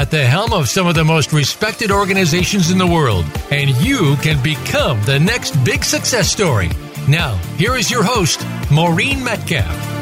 at the helm of some of the most respected organizations in the world, and you can become the next big success story. Now, here is your host, Maureen Metcalf.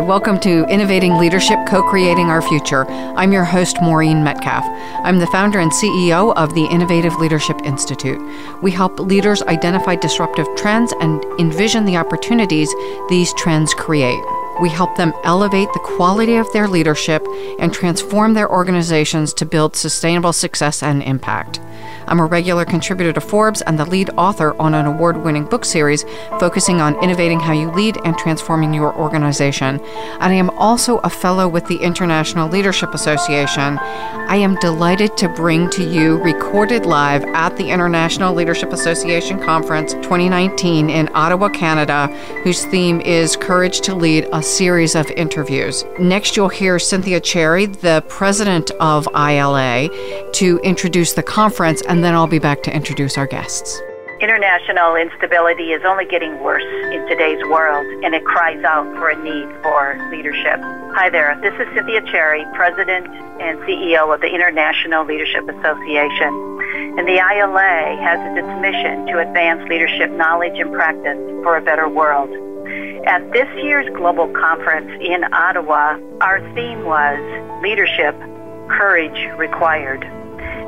Welcome to Innovating Leadership Co Creating Our Future. I'm your host, Maureen Metcalf. I'm the founder and CEO of the Innovative Leadership Institute. We help leaders identify disruptive trends and envision the opportunities these trends create. We help them elevate the quality of their leadership and transform their organizations to build sustainable success and impact. I'm a regular contributor to Forbes and the lead author on an award winning book series focusing on innovating how you lead and transforming your organization. And I am also a fellow with the International Leadership Association. I am delighted to bring to you recorded live at the International Leadership Association Conference 2019 in Ottawa, Canada, whose theme is Courage to Lead, a series of interviews. Next, you'll hear Cynthia Cherry, the president of ILA, to introduce the conference and and then I'll be back to introduce our guests. International instability is only getting worse in today's world, and it cries out for a need for leadership. Hi there, this is Cynthia Cherry, President and CEO of the International Leadership Association. And the ILA has as its mission to advance leadership knowledge and practice for a better world. At this year's global conference in Ottawa, our theme was Leadership, Courage Required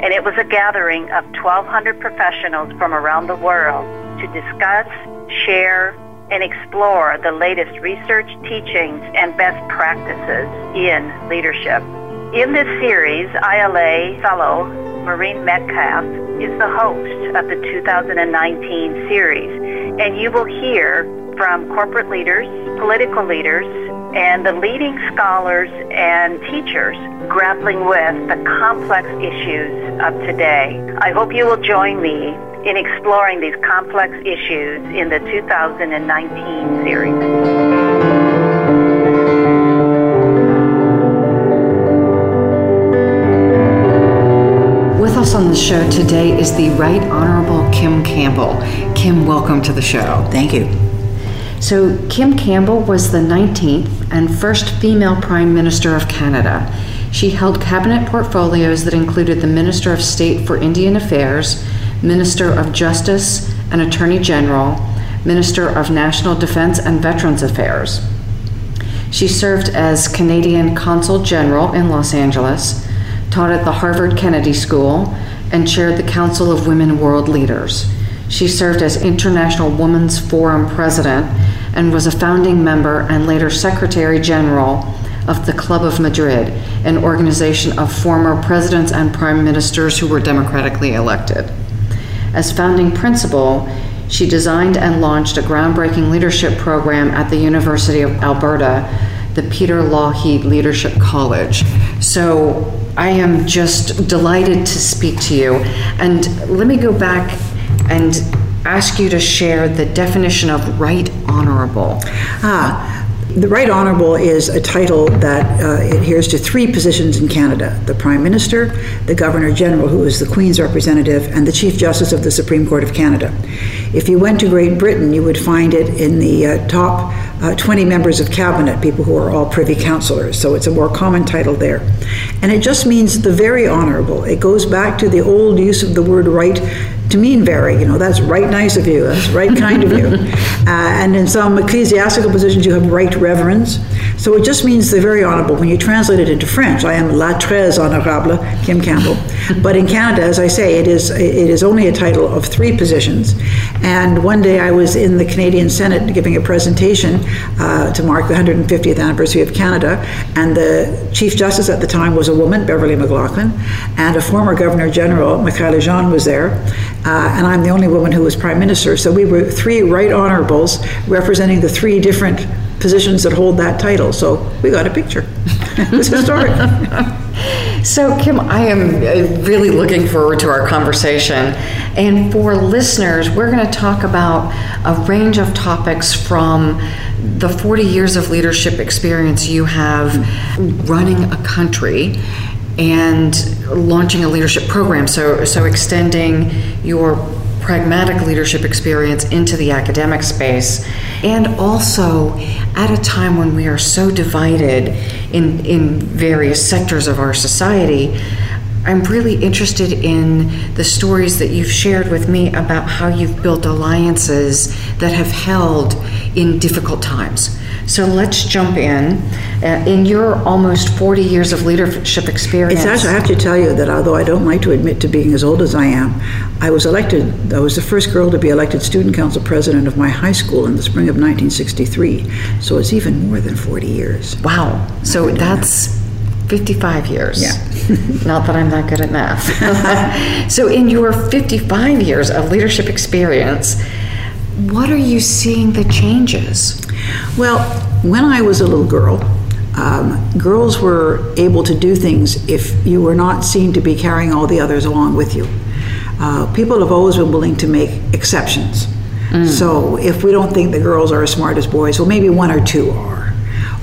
and it was a gathering of 1,200 professionals from around the world to discuss, share, and explore the latest research, teachings, and best practices in leadership. In this series, ILA fellow Maureen Metcalf is the host of the 2019 series, and you will hear from corporate leaders, political leaders, and the leading scholars and teachers grappling with the complex issues of today. I hope you will join me in exploring these complex issues in the 2019 series. With us on the show today is the Right Honorable Kim Campbell. Kim, welcome to the show. Thank you. So, Kim Campbell was the 19th and first female Prime Minister of Canada. She held cabinet portfolios that included the Minister of State for Indian Affairs, Minister of Justice and Attorney General, Minister of National Defense and Veterans Affairs. She served as Canadian Consul General in Los Angeles, taught at the Harvard Kennedy School, and chaired the Council of Women World Leaders. She served as International Women's Forum President and was a founding member and later Secretary General of the Club of Madrid, an organization of former presidents and prime ministers who were democratically elected. As founding principal, she designed and launched a groundbreaking leadership program at the University of Alberta, the Peter Lougheed Leadership College. So I am just delighted to speak to you. And let me go back and ask you to share the definition of right honorable. Ah, the Right Honourable is a title that uh, adheres to three positions in Canada the Prime Minister, the Governor General, who is the Queen's representative, and the Chief Justice of the Supreme Court of Canada. If you went to Great Britain, you would find it in the uh, top uh, 20 members of cabinet, people who are all privy councillors. So it's a more common title there. And it just means the very honourable. It goes back to the old use of the word right to mean very. You know, that's right nice of you, that's right kind of you. Uh, and in some ecclesiastical positions, you have right reverence. So it just means the very honorable. When you translate it into French, I am la très honorable, Kim Campbell. But in Canada, as I say, it is it is only a title of three positions. And one day I was in the Canadian Senate giving a presentation uh, to mark the 150th anniversary of Canada, and the Chief Justice at the time was a woman, Beverley McLachlin, and a former Governor General, Michaëlle Jean, was there, uh, and I'm the only woman who was Prime Minister. So we were three right honorables representing the three different positions that hold that title. So we got a picture. it's historic. So, Kim, I am uh, really looking forward to our conversation. And for listeners, we're going to talk about a range of topics from the 40 years of leadership experience you have running a country and launching a leadership program. So, so extending your pragmatic leadership experience into the academic space, and also at a time when we are so divided in, in various sectors of our society. I'm really interested in the stories that you've shared with me about how you've built alliances that have held in difficult times. So let's jump in. Uh, in your almost 40 years of leadership experience. It's actually, I have to tell you that although I don't like to admit to being as old as I am, I was elected, I was the first girl to be elected student council president of my high school in the spring of 1963. So it's even more than 40 years. Wow. So that's 55 years. Yeah. Not that I'm that good at math. so, in your 55 years of leadership experience, what are you seeing the changes? Well, when I was a little girl, um, girls were able to do things if you were not seen to be carrying all the others along with you. Uh, people have always been willing to make exceptions. Mm. So if we don't think the girls are as smart as boys, well, maybe one or two are,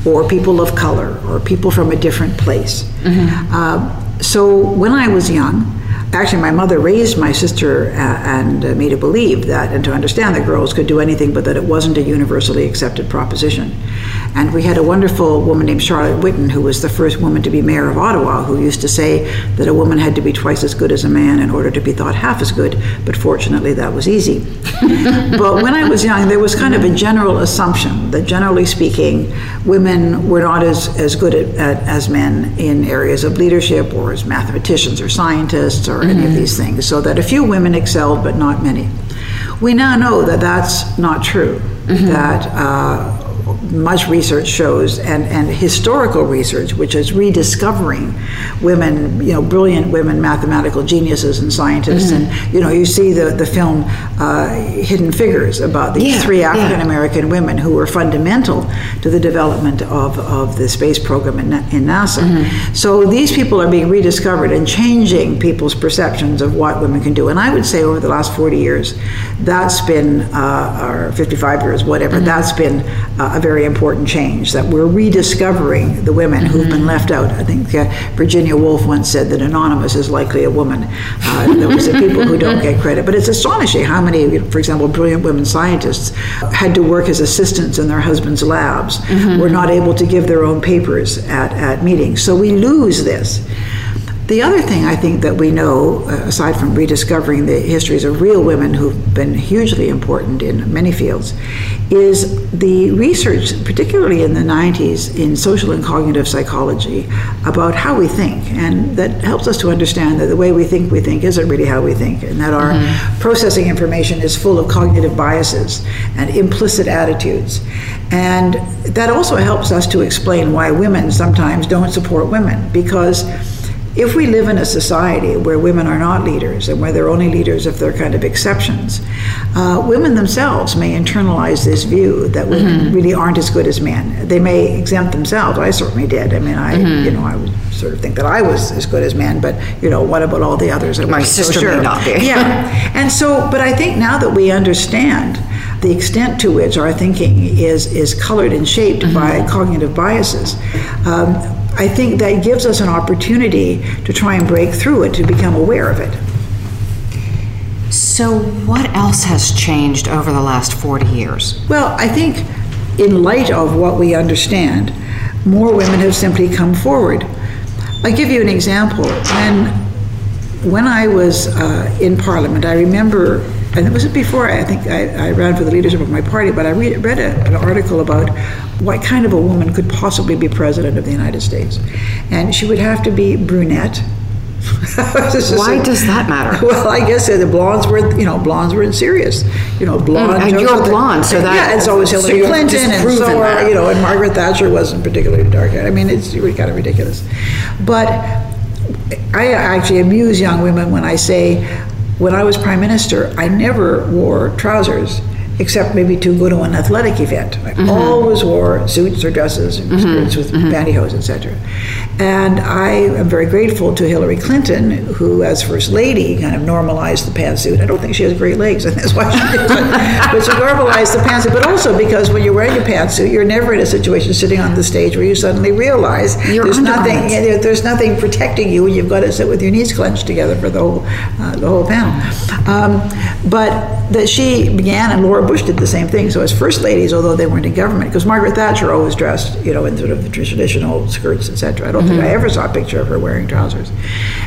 or people of color, or people from a different place. Mm-hmm. Uh, so when I was young, actually, my mother raised my sister uh, and uh, made her believe that and to understand that girls could do anything, but that it wasn't a universally accepted proposition. And we had a wonderful woman named Charlotte Whitton, who was the first woman to be mayor of Ottawa, who used to say that a woman had to be twice as good as a man in order to be thought half as good, but fortunately that was easy. but when I was young, there was kind of a general assumption that generally speaking, women were not as, as good at, at, as men in areas of leadership or as mathematicians or scientists or mm-hmm. any of mm-hmm. these things, so that a few women excelled, but not many. We now know that that's not true. Mm-hmm. That uh, much research shows, and, and historical research, which is rediscovering women, you know, brilliant women, mathematical geniuses and scientists. Mm-hmm. And, you know, you see the, the film uh, Hidden Figures about these yeah, three African American yeah. women who were fundamental to the development of, of the space program in, in NASA. Mm-hmm. So these people are being rediscovered and changing people's perceptions of what women can do. And I would say over the last 40 years, that's been, uh, or 55 years, whatever, mm-hmm. that's been uh, a very important change that we're rediscovering the women mm-hmm. who've been mm-hmm. left out. I think uh, Virginia Woolf once said that anonymous is likely a woman. Uh, those are people who don't get credit. But it's astonishing how many, for example, brilliant women scientists had to work as assistants in their husbands' labs, mm-hmm. were not able to give their own papers at, at meetings. So we lose this. The other thing I think that we know, uh, aside from rediscovering the histories of real women who've been hugely important in many fields, is the research, particularly in the 90s, in social and cognitive psychology about how we think. And that helps us to understand that the way we think we think isn't really how we think, and that our mm-hmm. processing information is full of cognitive biases and implicit attitudes. And that also helps us to explain why women sometimes don't support women, because if we live in a society where women are not leaders and where they're only leaders if they're kind of exceptions, uh, women themselves may internalize this view that women mm-hmm. really aren't as good as men. They may exempt themselves. I certainly did. I mean, I, mm-hmm. you know, I would sort of think that I was as good as men, but you know, what about all the others? My sister so sure. may not be. yeah, and so, but I think now that we understand the extent to which our thinking is is colored and shaped mm-hmm. by cognitive biases. Um, I think that gives us an opportunity to try and break through it, to become aware of it. So, what else has changed over the last 40 years? Well, I think in light of what we understand, more women have simply come forward. I'll give you an example. When, when I was uh, in Parliament, I remember and it was before I think I, I, ran for the leadership of my party, but I read, read a, an article about what kind of a woman could possibly be president of the United States. And she would have to be brunette, Why does that matter? Well, I guess the blondes were, you know, blondes weren't serious. You know, blonde. Mm, and you're blonde, so that yeah, and so was Hillary you're Clinton, and so are, you know, and Margaret Thatcher wasn't particularly dark. I mean, it's kind of ridiculous. But I actually amuse young women when I say, when I was prime minister, I never wore trousers except maybe to go to an athletic event. I Mm-hmm. always wore suits or dresses, or skirts with pantyhose, etc. And I am very grateful to Hillary Clinton, who, as first lady, kind of normalized the pantsuit. I don't think she has great legs, and that's why she did it. But she normalized the pantsuit. But also because when you're wearing a pantsuit, you're never in a situation sitting on the stage where you suddenly realize there's nothing there's nothing protecting you, and you've got to sit with your knees clenched together for the whole uh, the whole panel. Um, but that she began, and Laura Bush did the same thing. So as first ladies, although they weren't in government, because Margaret Thatcher always dressed, you know, in sort of the traditional skirts, etc. I don't think I ever saw a picture of her wearing trousers.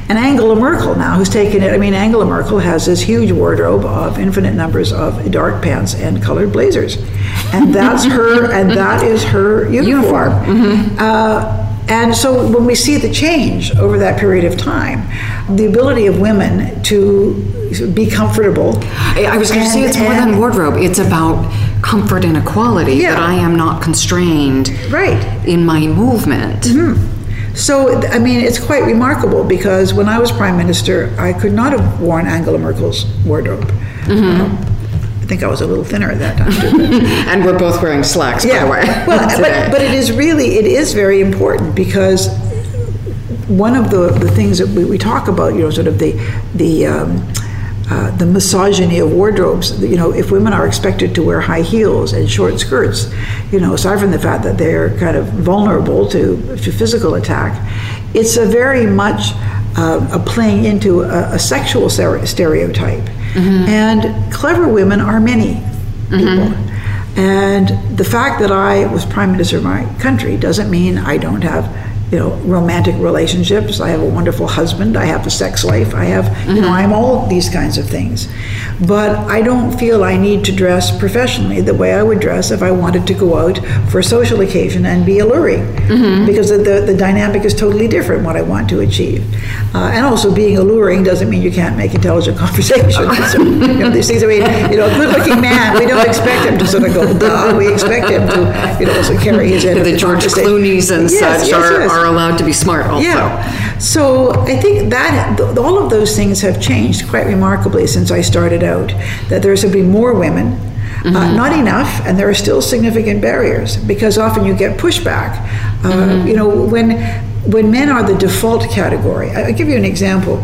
And Angela Merkel now, who's taken it. I mean, Angela Merkel has this huge wardrobe of infinite numbers of dark pants and colored blazers, and that's her, and that is her uniform. Uh, and so when we see the change over that period of time, the ability of women to be comfortable. I was going to say it's more than wardrobe. It's about comfort and equality. Yeah. That I am not constrained Right. in my movement. So, I mean, it's quite remarkable because when I was prime minister, I could not have worn Angela Merkel's wardrobe. Um, I think I was a little thinner at that time. And we're both wearing slacks, by the way. well, but, but it is really, it is very important because one of the, the things that we, we talk about, you know, sort of the, the, um, uh, the misogyny of wardrobes, you know, if women are expected to wear high heels and short skirts, you know, aside from the fact that they're kind of vulnerable to, to physical attack, it's a very much uh, a playing into a, a sexual stere- stereotype. And clever women are many mm-hmm. people. And the fact that I was prime minister of my country doesn't mean I don't have, you know, romantic relationships. I have a wonderful husband. I have a sex life. I have, you know, I'm all these kinds of things. But I don't feel I need to dress professionally the way I would dress if I wanted to go out for a social occasion and be alluring, because the, the, the dynamic is totally different what I want to achieve. Uh, and also, being alluring doesn't mean you can't make intelligent conversation. So, you know, these things. I mean, you know, a good-looking man, we don't expect him to sort of go, duh. We expect him to, you know, also carry his end. of the George. Clooney's and Yes, such yes, are, yes. are allowed to be smart also. Yeah. So I think that th- all of those things have changed quite remarkably since I started out. That there's going to be more women. Uh, not enough, and there are still significant barriers because often you get pushback. Uh, You know, when when men are the default category. I- I'll give you an example.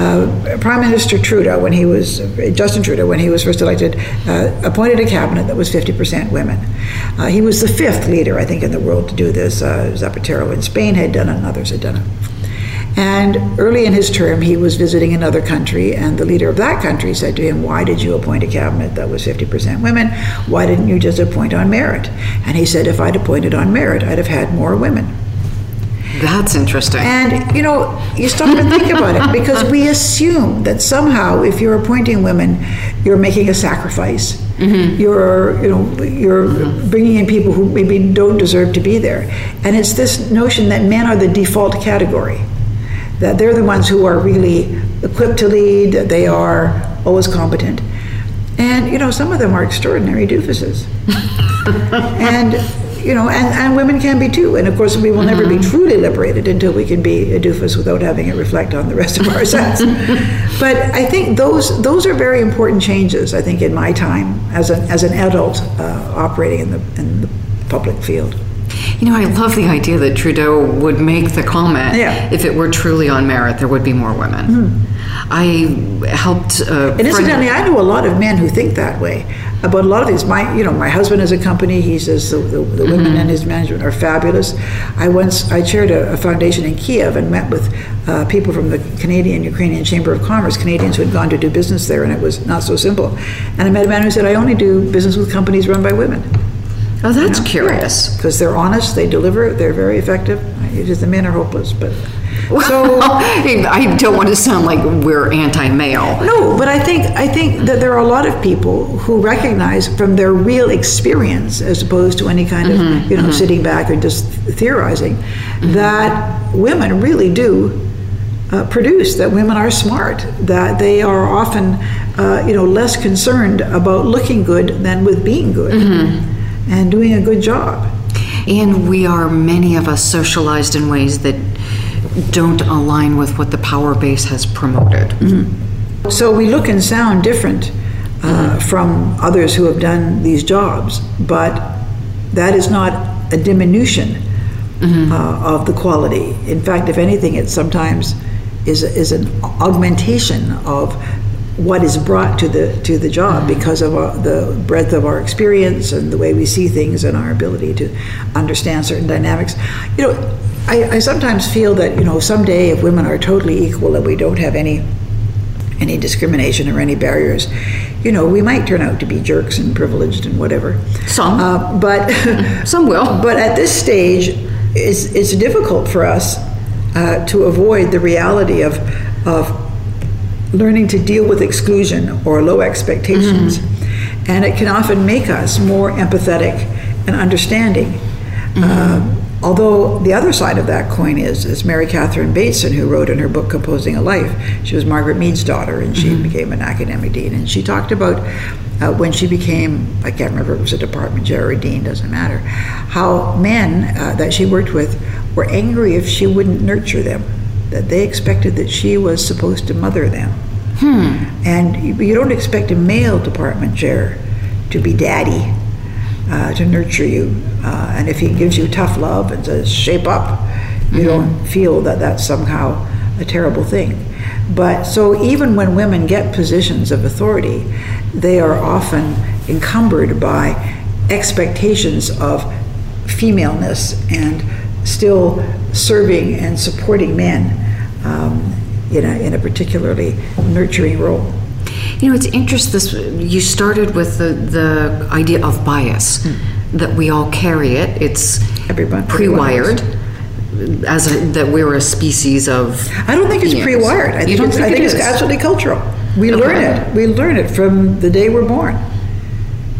Uh, Prime Minister Trudeau, when he was Justin Trudeau, when he was first elected, uh, appointed a cabinet that was 50% women. Uh, he was the fifth leader, I think, in the world to do this. Uh, Zapatero in Spain had done it, and others had done it. And early in his term, he was visiting another country, and the leader of that country said to him, Why did you appoint a cabinet that was 50% women? Why didn't you just appoint on merit? And he said, If I'd appointed on merit, I'd have had more women. That's interesting. And you know, you stop and think about it because we assume that somehow, if you're appointing women, you're making a sacrifice. Mm-hmm. You're, you know, you're mm-hmm. bringing in people who maybe don't deserve to be there, and it's this notion that men are the default category, that they're the ones who are really equipped to lead, that they are always competent, and you know, some of them are extraordinary doofuses. And you know, and, and women can be too. And of course, we will never be truly liberated until we can be a doofus without having it reflect on the rest of ourselves. but I think those those are very important changes. I think in my time as an as an adult uh, operating in the in the public field. You know, I love the idea that Trudeau would make the comment Yeah. if it were truly on merit, there would be more women. I helped. Uh, And incidentally, I know a lot of men who think that way about a lot of things. My, you know, my husband has a company. He says the, the, the women in his management are fabulous. I once I chaired a, a foundation in Kiev and met with uh, people from the Canadian Ukrainian Chamber of Commerce, Canadians who had gone to do business there, and it was not so simple. And I met a man who said, "I only do business with companies run by women." oh, that's curious. because they're honest, they deliver, they're very effective. It's just the men are hopeless, but so. I don't want to sound like we're anti-male. No, but I think I think that there are a lot of people who recognize from their real experience, as opposed to any kind of you know sitting back or just theorizing, that women really do uh, produce that women are smart, that they are often, uh, you know, less concerned about looking good than with being good and doing a good job. And we are, many of us, socialized in ways that don't align with what the power base has promoted. So we look and sound different uh, from others who have done these jobs, but that is not a diminution uh, of the quality. In fact, if anything, it sometimes is, is an augmentation of what is brought to the to the job because of our, the breadth of our experience and the way we see things and our ability to understand certain dynamics. You know, I, I sometimes feel that you know someday if women are totally equal and we don't have any any discrimination or any barriers, you know, we might turn out to be jerks and privileged and whatever. Some. uh, but Some will. But at this stage, it's, it's difficult for us uh, to avoid the reality of of learning to deal with exclusion or low expectations, and it can often make us more empathetic and understanding. Um, although the other side of that coin is, is Mary Catherine Bateson, who wrote in her book Composing a Life. She was Margaret Mead's daughter, and she became an academic dean. And she talked about uh, when she became, I can't remember if it was a department chair or a dean, doesn't matter, how men uh, that she worked with were angry if she wouldn't nurture them, that they expected that she was supposed to mother them. And you, you don't expect a male department chair to be daddy, uh, to nurture you. Uh, and if he gives you tough love and says, shape up, you don't feel that that's somehow a terrible thing. But so even when women get positions of authority, they are often encumbered by expectations of femaleness and still serving and supporting men um, in, a, in a particularly nurturing role. You know, it's interesting. This you started with the, the idea of bias that we all carry it. It's Everyone- pre-wired as a, that we're a species of. I don't think it's beings. pre-wired. I You think, don't it's, think I it think it's absolutely cultural. We Okay. learn it. We learn it from the day we're born.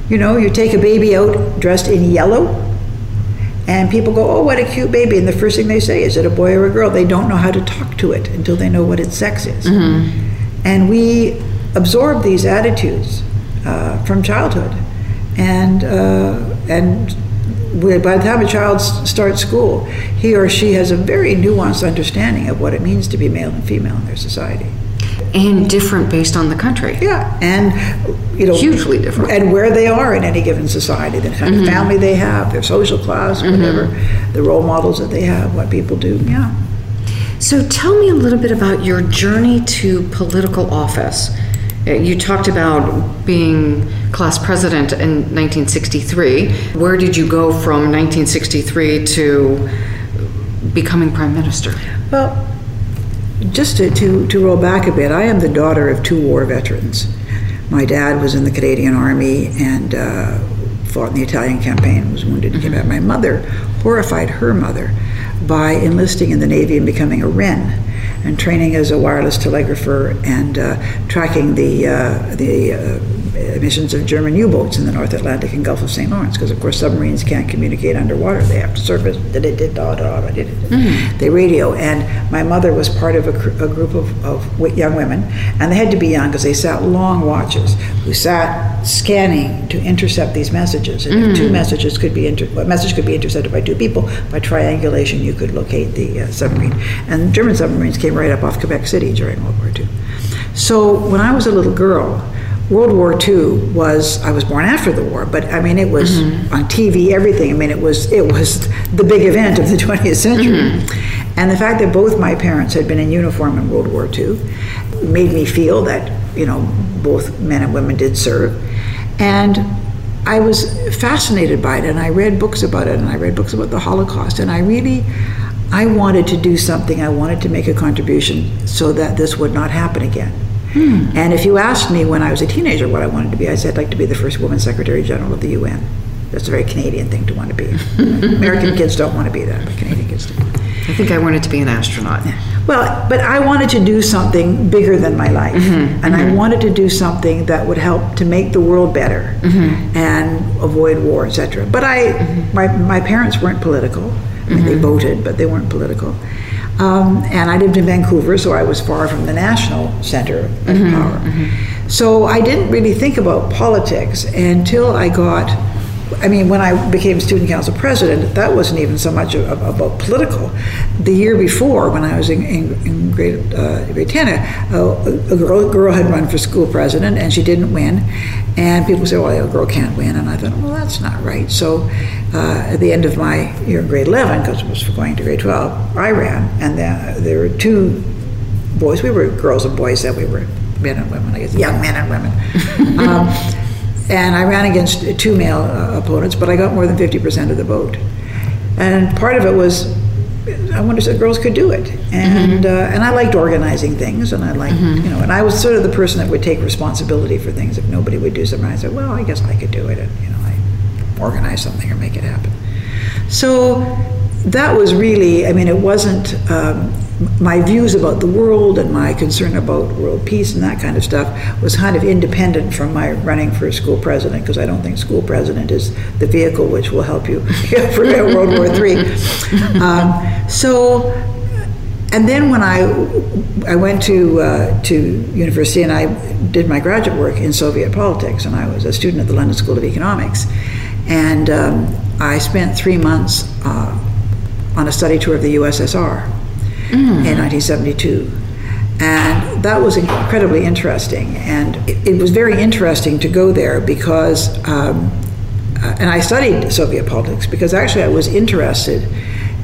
You know, you take a baby out dressed in yellow, and people go, "Oh, what a cute baby!" And the first thing they say is, "It a boy or a girl?" They don't know how to talk to it until they know what its sex is. Mm-hmm. And we absorb these attitudes uh, from childhood, and uh, and by the time a child s- starts school, he or she has a very nuanced understanding of what it means to be male and female in their society. and different based on the country. Yeah, and you know, Hugely different. and where they are in any given society, the kind of family they have, their social class, whatever, the role models that they have, what people do. Yeah. So tell me a little bit about your journey to political office. You talked about being class president in 1963. Where did you go from 1963 to becoming prime minister? Well, just to, to, to roll back a bit, I am the daughter of two war veterans. My dad was in the Canadian Army and uh, fought in the Italian campaign, was wounded and came back. My mother horrified her mother by enlisting in the Navy and becoming a Wren and training as a wireless telegrapher and uh, tracking the, uh, the emissions of German U-boats in the North Atlantic and Gulf of St. Lawrence, because of course submarines can't communicate underwater. They have to surface. Did it? Did da da da? Did it? They radio. And my mother was part of a, cr- a group of, of young women, and they had to be young because they sat long watches, who sat scanning to intercept these messages. And if two messages could be inter- a message could be intercepted by two people, by triangulation you could locate the uh, submarine. And German submarines came right up off Quebec City during World War II. So when I was a little girl, World War II was I was born after the war, but I mean it was mm-hmm. on TV, everything. I mean it was it was the big event of the 20th century, mm-hmm. and the fact that both my parents had been in uniform in World War II made me feel that you know both men and women did serve, and I was fascinated by it, and I read books about it, and I read books about the Holocaust, and I really I wanted to do something. I wanted to make a contribution so that this would not happen again. Hmm. And if you asked me when I was a teenager what I wanted to be, I said I'd like to be the first woman Secretary General of the UN. That's a very Canadian thing to want to be. American kids don't want to be that, but Canadian kids do. I think I wanted to be an astronaut. Well, but I wanted to do something bigger than my life. Mm-hmm. and I mm-hmm. wanted to do something that would help to make the world better mm-hmm. and avoid war, etc. But I, my, my parents weren't political. I mean, they voted, but they weren't political. Um, and I lived in Vancouver, so I was far from the national center of mm-hmm, power. Mm-hmm. So I didn't really think about politics until I got I mean, when I became student council president, that wasn't even so much about political. The year before, when I was in, in, in grade, uh, grade 10, a, a, girl, girl had run for school president and she didn't win. And people say, well, a girl can't win. And I thought, well, that's not right. So uh, at the end of my year in grade 11, because it was for going to grade 12, I ran. And there, there were two boys. We were girls and boys then. We were men and women, I guess, young men and women. um, and I ran against two male uh, opponents, but I got more than 50% of the vote. And part of it was I wondered if girls could do it, and mm-hmm. uh, and I liked organizing things, and I liked mm-hmm. you know, and I was sort of the person that would take responsibility for things if nobody would do something. I said, well, I guess I could do it, and you know, I organize something or make it happen. So that was really, I mean, it wasn't um, my views about the world and my concern about world peace and that kind of stuff was kind of independent from my running for school president because I don't think school president is the vehicle which will help you for World War III. Um, so, and then when I I went to uh, to university and I did my graduate work in Soviet politics and I was a student at the London School of Economics, and um, I spent three months uh, on a study tour of the USSR mm. in 1972. And that was incredibly interesting. And it, it, was very interesting to go there because, um, uh, and I studied Soviet politics because actually I was interested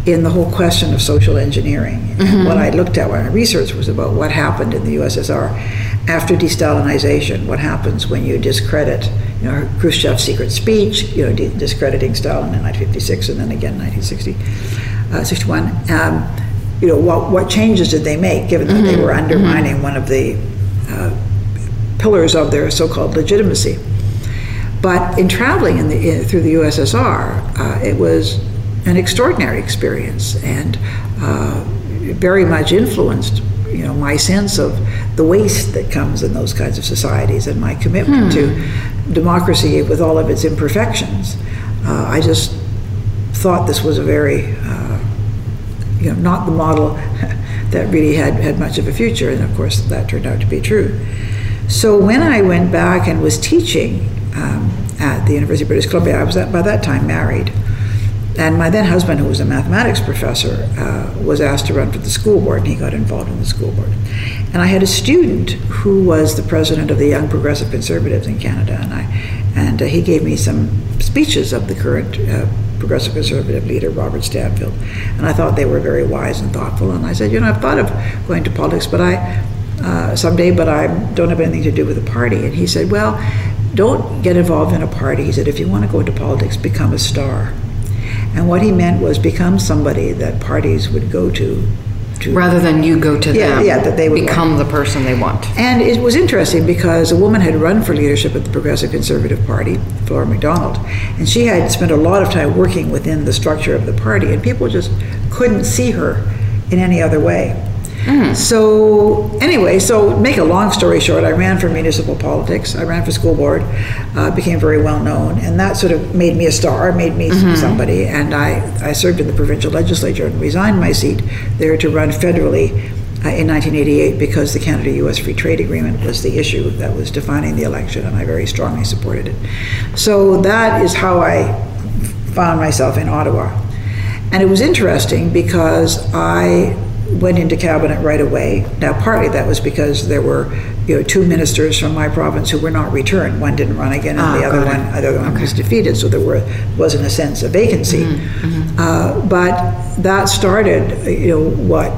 in the whole question of social engineering. Mm-hmm. And what I looked at when I researched was about what happened in the USSR after de-Stalinization. What happens when you discredit, you know, Khrushchev's secret speech, you know, de- discrediting Stalin in 1956 and then again in 1960, uh, 61. Um, you know, what, what changes did they make, given that mm-hmm. they were undermining mm-hmm. one of the uh, pillars of their so-called legitimacy. But in traveling in the, in, through the USSR, uh, it was an extraordinary experience and uh, very much influenced you know my sense of the waste that comes in those kinds of societies and my commitment hmm. to democracy with all of its imperfections. Uh, I just thought this was a very uh, you know, not the model that really had, had much of a future. And of course, that turned out to be true. So when I went back and was teaching um, at the University of British Columbia, I was at, by that time married. And my then husband, who was a mathematics professor, uh, was asked to run for the school board, and he got involved in the school board. And I had a student who was the president of the Young Progressive Conservatives in Canada, and I, and uh, he gave me some speeches of the current uh, progressive conservative leader, Robert Stanfield. And I thought they were very wise and thoughtful. And I said, you know, I've thought of going to politics, but I uh, someday, but I don't have anything to do with the party. And he said, well, don't get involved in a party. He said, if you want to go into politics, become a star. And what he meant was become somebody that parties would go to to rather than you go to yeah, them. Yeah, that they would become want. the person they want. And it was interesting because a woman had run for leadership at the Progressive Conservative Party, Flora Macdonald, and she had spent a lot of time working within the structure of the party, and people just couldn't see her in any other way. Mm. So anyway, so make a long story short, I ran for municipal politics. I ran for school board, uh, became very well known, and that sort of made me a star, made me mm-hmm. somebody. And I, I served in the provincial legislature and resigned my seat there to run federally uh, in 1988 because the Canada US Free Trade Agreement was the issue that was defining the election, and I very strongly supported it. So that is how I found myself in Ottawa. And it was interesting because I went into cabinet right away. Now, partly that was because there were, you know, two ministers from my province who were not returned. One didn't run again, and ah, the other one, the other one okay. was defeated. So there were was in a sense a vacancy. Mm-hmm, mm-hmm. Uh, but that started, you know, what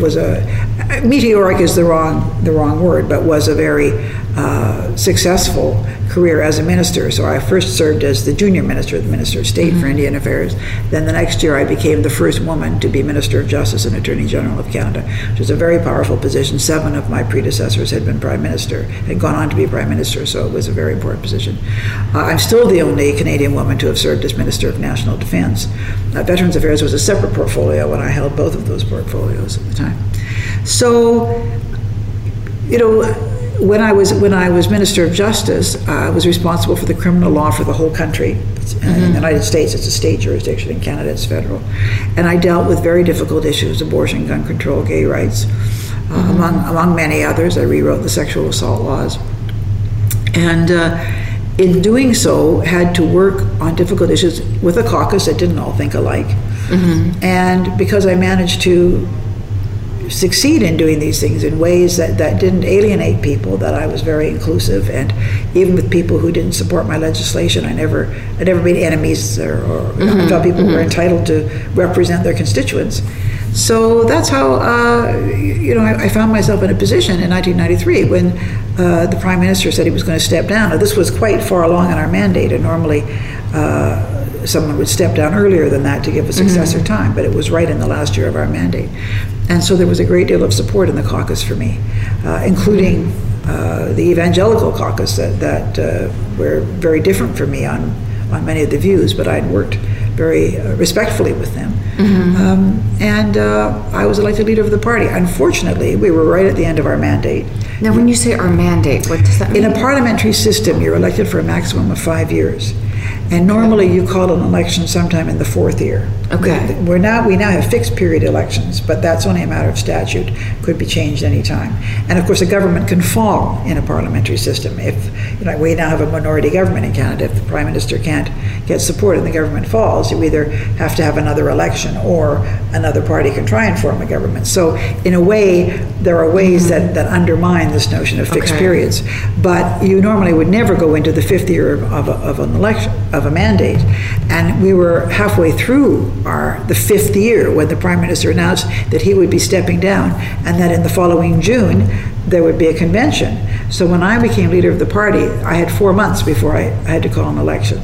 was a meteoric is the wrong the wrong word, but was a very uh, successful career as a minister. So I first served as the junior minister, of the Minister of State mm-hmm. for Indian Affairs. Then the next year I became the first woman to be Minister of Justice and Attorney General of Canada, which was a very powerful position. Seven of my predecessors had been Prime Minister, had gone on to be Prime Minister, so it was a very important position. Uh, I'm still the only Canadian woman to have served as Minister of National Defense. Uh, Veterans Affairs was a separate portfolio when I held both of those portfolios at the time. So, you know, when I was when I was Minister of Justice, uh, I was responsible for the criminal law for the whole country. Mm-hmm. In the United States, it's a state jurisdiction. In Canada, it's federal. And I dealt with very difficult issues: abortion, gun control, gay rights, uh, mm-hmm. among among many others. I rewrote the sexual assault laws, and. Uh, in doing so, had to work on difficult issues with a caucus that didn't all think alike. Mm-hmm. And because I managed to succeed in doing these things in ways that, that didn't alienate people, that I was very inclusive, and even with people who didn't support my legislation, I never I never made enemies or, or mm-hmm, I thought people mm-hmm. were entitled to represent their constituents. So that's how uh, you know I, I, found myself in a position in 1993 when uh, the prime minister said he was going to step down. Now, this was quite far along in our mandate, and normally. Uh, someone would step down earlier than that to give a successor mm-hmm. time, but it was right in the last year of our mandate. And so there was a great deal of support in the caucus for me, uh, including uh, the evangelical caucus that, that uh, were very different from me on, on many of the views, but I'd worked very uh, respectfully with them. Mm-hmm. Um, and uh, I was elected leader of the party. Unfortunately, we were right at the end of our mandate. Now, when you say our mandate, what does that mean? In a parliamentary system, you're elected for a maximum of five years. And normally you call an election sometime in the fourth year. Okay. We're now, we now have fixed period elections, but that's only a matter of statute, could be changed any time. And of course, a government can fall in a parliamentary system. If, you know, we now have a minority government in Canada, if the prime minister can't get support and the government falls, you either have to have another election or another party can try and form a government. So in a way, there are ways that, that undermine this notion of fixed Okay. periods. But you normally would never go into the fifth year of, of, a, of an election, of a mandate. And we were halfway through our, the fifth year when the prime minister announced that he would be stepping down and that in the following June, there would be a convention. So when I became leader of the party, I had four months before I, I had to call an election.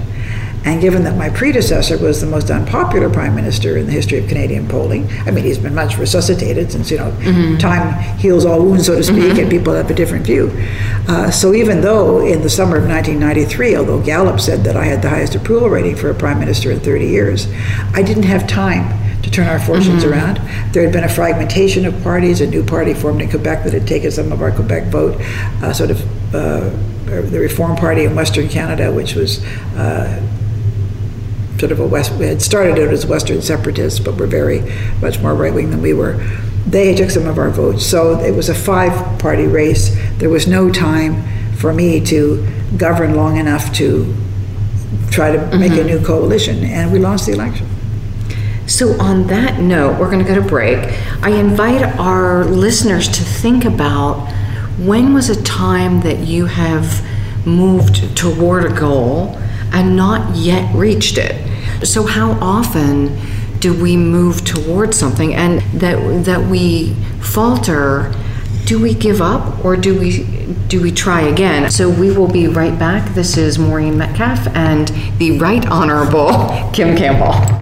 And given that my predecessor was the most unpopular prime minister in the history of Canadian polling, I mean, he's been much resuscitated since, you know, time heals all wounds, so to speak, and people have a different view. Uh, so even though in the summer of 1993, although Gallup said that I had the highest approval rating for a prime minister in 30 years, I didn't have time to turn our fortunes around. There had been a fragmentation of parties, a new party formed in Quebec that had taken some of our Quebec vote, uh, sort of uh, the Reform Party in Western Canada, which was uh, sort of a West, we had started out as Western separatists, but were very much more right wing than we were. They took some of our votes. So it was a five party race. There was no time for me to govern long enough to try to make a mm-hmm. new coalition, and we lost the election. So, on that note, we're going to go to break. I invite our listeners to think about when was a time that you have moved toward a goal and not yet reached it. So, how often do we move towards something and that that we falter? Do we give up or do we do we try again? So we will be right back. This is Maureen Metcalf and the Right Honorable Kim Campbell.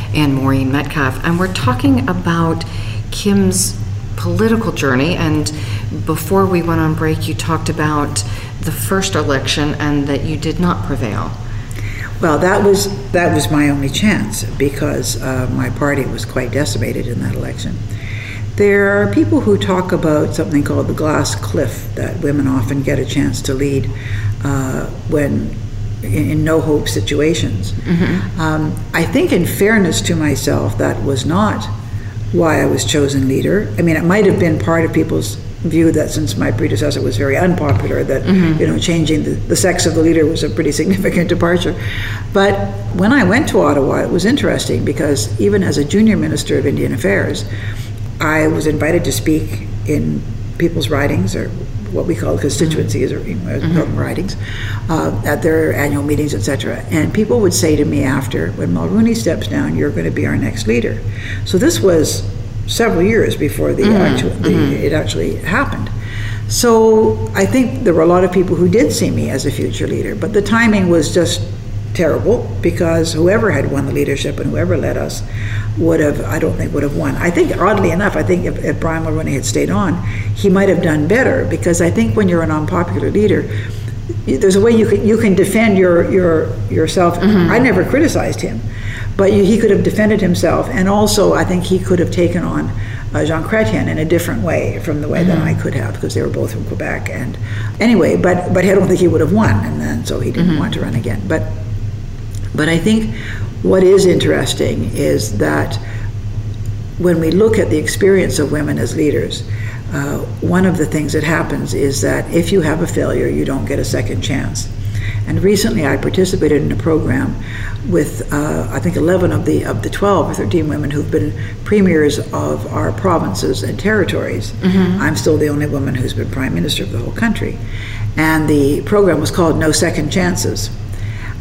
and Maureen Metcalf, and we're talking about Kim's political journey. And before we went on break, you talked about the first election and that you did not prevail. Well, that was that was my only chance because uh, my party was quite decimated in that election. There are people who talk about something called the glass cliff that women often get a chance to lead uh, when in, in, no hope situations. Mm-hmm. Um, I think, in fairness to myself, that was not why I was chosen leader. I mean, it might have been part of people's view that since my predecessor was very unpopular, that mm-hmm. you know changing the, the sex of the leader was a pretty significant departure. But when I went to Ottawa, it was interesting because even as a junior minister of Indian Affairs, I was invited to speak in people's ridings or what we call constituencies or mm-hmm. ridings uh, at their annual meetings, etc. And people would say to me after, when Mulroney steps down, you're going to be our next leader. So this was several years before the, mm-hmm. actual, the mm-hmm. it actually happened. So I think there were a lot of people who did see me as a future leader, but the timing was just terrible because whoever had won the leadership and whoever led us would have, I don't think, would have won. I think, oddly enough, I think if, if Brian Mulroney had stayed on, he might have done better because I think when you're an unpopular leader, there's a way you can you can defend your your yourself. Mm-hmm. I never criticized him, but you, he could have defended himself, and also I think he could have taken on uh, Jean Chrétien in a different way from the way mm-hmm. that I could have because they were both from Quebec. And anyway, but but I don't think he would have won, and then so he didn't mm-hmm. want to run again. But but I think what is interesting is that when we look at the experience of women as leaders, uh, one of the things that happens is that if you have a failure, you don't get a second chance. And recently, I participated in a program with uh, I think 11 of the of the 12 or 13 women who've been premiers of our provinces and territories. Mm-hmm. I'm still the only woman who's been prime minister of the whole country, and the program was called No Second Chances.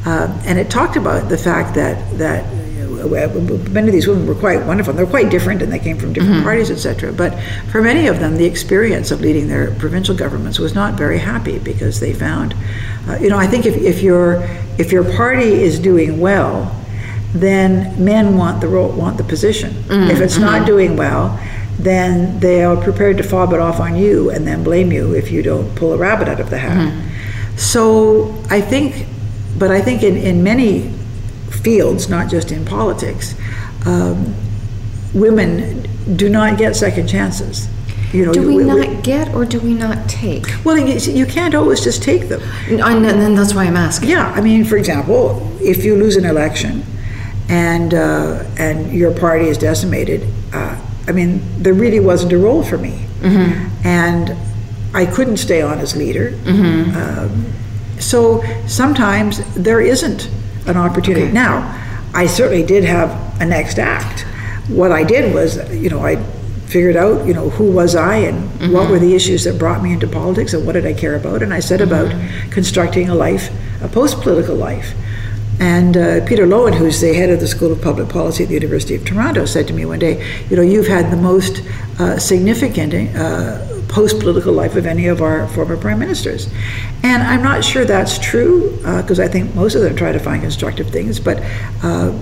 Uh, and it talked about the fact that that many of these women were quite wonderful. They're quite different, and they came from different mm-hmm. parties, etc. But for many of them, the experience of leading their provincial governments was not very happy because they found, uh, you know, I think if, if your if your party is doing well, then men want the role, want the position. Mm-hmm. If it's not mm-hmm. doing well, then they are prepared to fob it off on you and then blame you if you don't pull a rabbit out of the hat. Mm-hmm. So I think but I think in, in many fields, not just in politics, um, women do not get second chances. You know, do we, we not we, get or do we not take? Well, you can't always just take them. And then that's why I'm asking. Yeah, I mean, for example, if you lose an election and uh, and your party is decimated, uh, I mean, there really wasn't a role for me, mm-hmm. and I couldn't stay on as leader. Mm-hmm. Um, so sometimes there isn't an opportunity. Okay. Now, I certainly did have a next act. What I did was, you know, I figured out, you know, who was I and mm-hmm. what were the issues that brought me into politics and what did I care about. And I set mm-hmm. about constructing a life, a post political life. And uh, Peter Loewen, who's the head of the School of Public Policy at the University of Toronto, said to me one day, you know, you've had the most uh, significant uh, post political life of any of our former prime ministers. And I'm not sure that's true because uh, I think most of them try to find constructive things. But uh,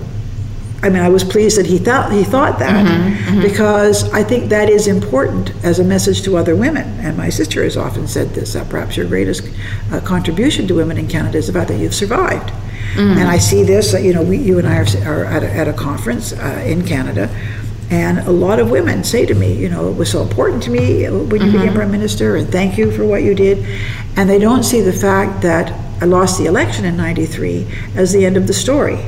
I mean, I was pleased that he thought he thought that mm-hmm, mm-hmm. because I think that is important as a message to other women. And my sister has often said this: that perhaps your greatest uh, contribution to women in Canada is about that you've survived. And I see this, you know, we, you and I are, are at, a, at a conference uh, in Canada, and a lot of women say to me, you know, it was so important to me when you became mm-hmm. prime minister, and thank you for what you did. And they don't see the fact that I lost the election in 93 as the end of the story.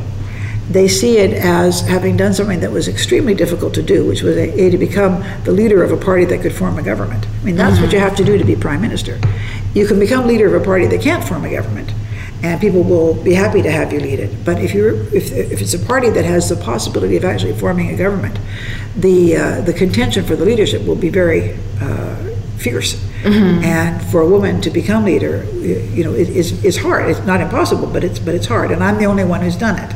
They see it as having done something that was extremely difficult to do, which was a, a to become the leader of a party that could form a government. I mean, that's what mm-hmm. you have to do to be prime minister. You can become leader of a party that can't form a government, and people will be happy to have you lead it. But if you're if, if it's a party that has the possibility of actually forming a government, the uh, the contention for the leadership will be very uh, fierce. And for a woman to become leader, you you know, it is is hard. It's not impossible, but it's but it's hard. And I'm the only one who's done it.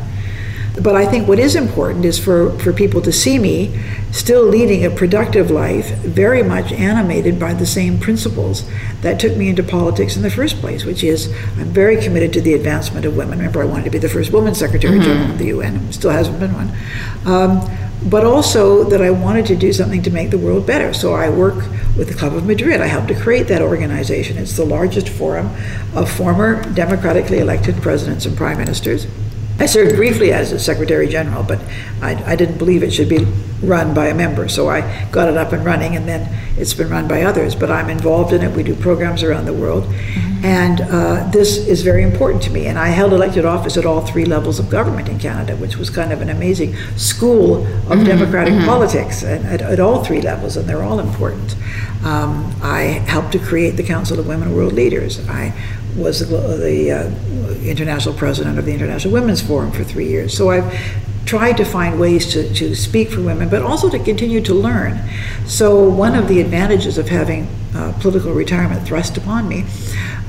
But I think what is important is for, for people to see me still leading a productive life, very much animated by the same principles that took me into politics in the first place, which is I'm very committed to the advancement of women. Remember, I wanted to be the first woman Secretary General of the UN, still hasn't been one. Um, but also that I wanted to do something to make the world better. So I work with the Club of Madrid. I helped to create that organization. It's the largest forum of former democratically elected presidents and prime ministers. I served briefly as a Secretary General, but I, I, didn't believe it should be run by a member, so I got it up and running, and then it's been run by others. But I'm involved in it. We do programs around the world, mm-hmm. and uh, this is very important to me. And I held elected office at all three levels of government in Canada, which was kind of an amazing school of mm-hmm. democratic mm-hmm. politics at, at, at, all three levels, and they're all important. Um, I helped to create the Council of Women World Leaders. I was the, the uh, international president of the International Women's Forum for three years. So I've tried to find ways to, to speak for women, but also to continue to learn. So one of the advantages of having uh, political retirement thrust upon me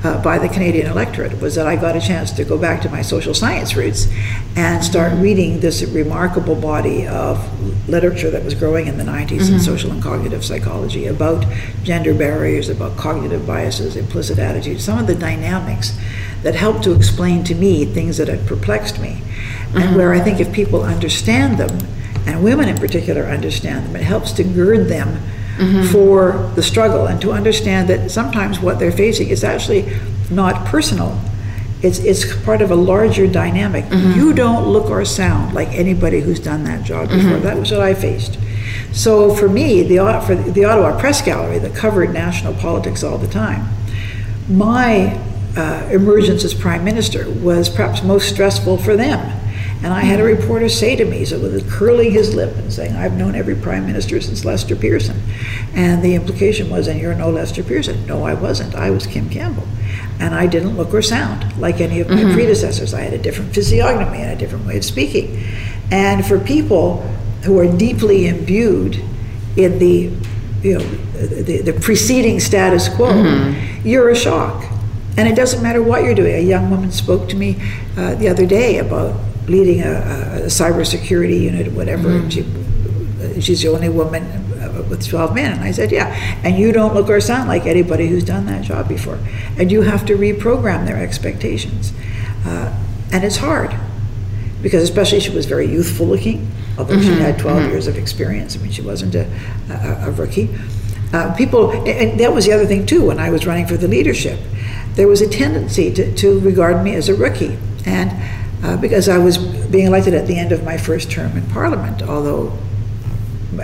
uh, by the Canadian electorate was that I got a chance to go back to my social science roots and start reading this remarkable body of literature that was growing in the 90s mm-hmm. in social and cognitive psychology about gender barriers, about cognitive biases, implicit attitudes, some of the dynamics that helped to explain to me things that had perplexed me. Mm-hmm. And where I think if people understand them, and women in particular understand them, it helps to gird them mm-hmm. for the struggle and to understand that sometimes what they're facing is actually not personal. It's, it's part of a larger dynamic. Mm-hmm. You don't look or sound like anybody who's done that job before. Mm-hmm. That was what I faced. So for me, the, for the Ottawa Press Gallery that covered national politics all the time, my uh, emergence as prime minister was perhaps most stressful for them and I had a reporter say to me, so with curling his lip and saying, I've known every prime minister since Lester Pearson. And the implication was, and you're no Lester Pearson. No, I wasn't. I was Kim Campbell. And I didn't look or sound like any of my mm-hmm. predecessors. I had a different physiognomy and a different way of speaking. And for people who are deeply imbued in the you know the, the preceding status quo, mm-hmm. you're a shock. And it doesn't matter what you're doing. A young woman spoke to me uh, the other day about leading a, a cybersecurity unit, whatever. Mm-hmm. She, she's the only woman uh, with 12 men. And I said, yeah. And you don't look or sound like anybody who's done that job before. And you have to reprogram their expectations. Uh, and it's hard because especially she was very youthful looking, although mm-hmm. she had 12 mm-hmm. years of experience. I mean, she wasn't a, a, a rookie. Uh, people, and that was the other thing too, when I was running for the leadership, there was a tendency to, to regard me as a rookie. And uh, because I was being elected at the end of my first term in Parliament, although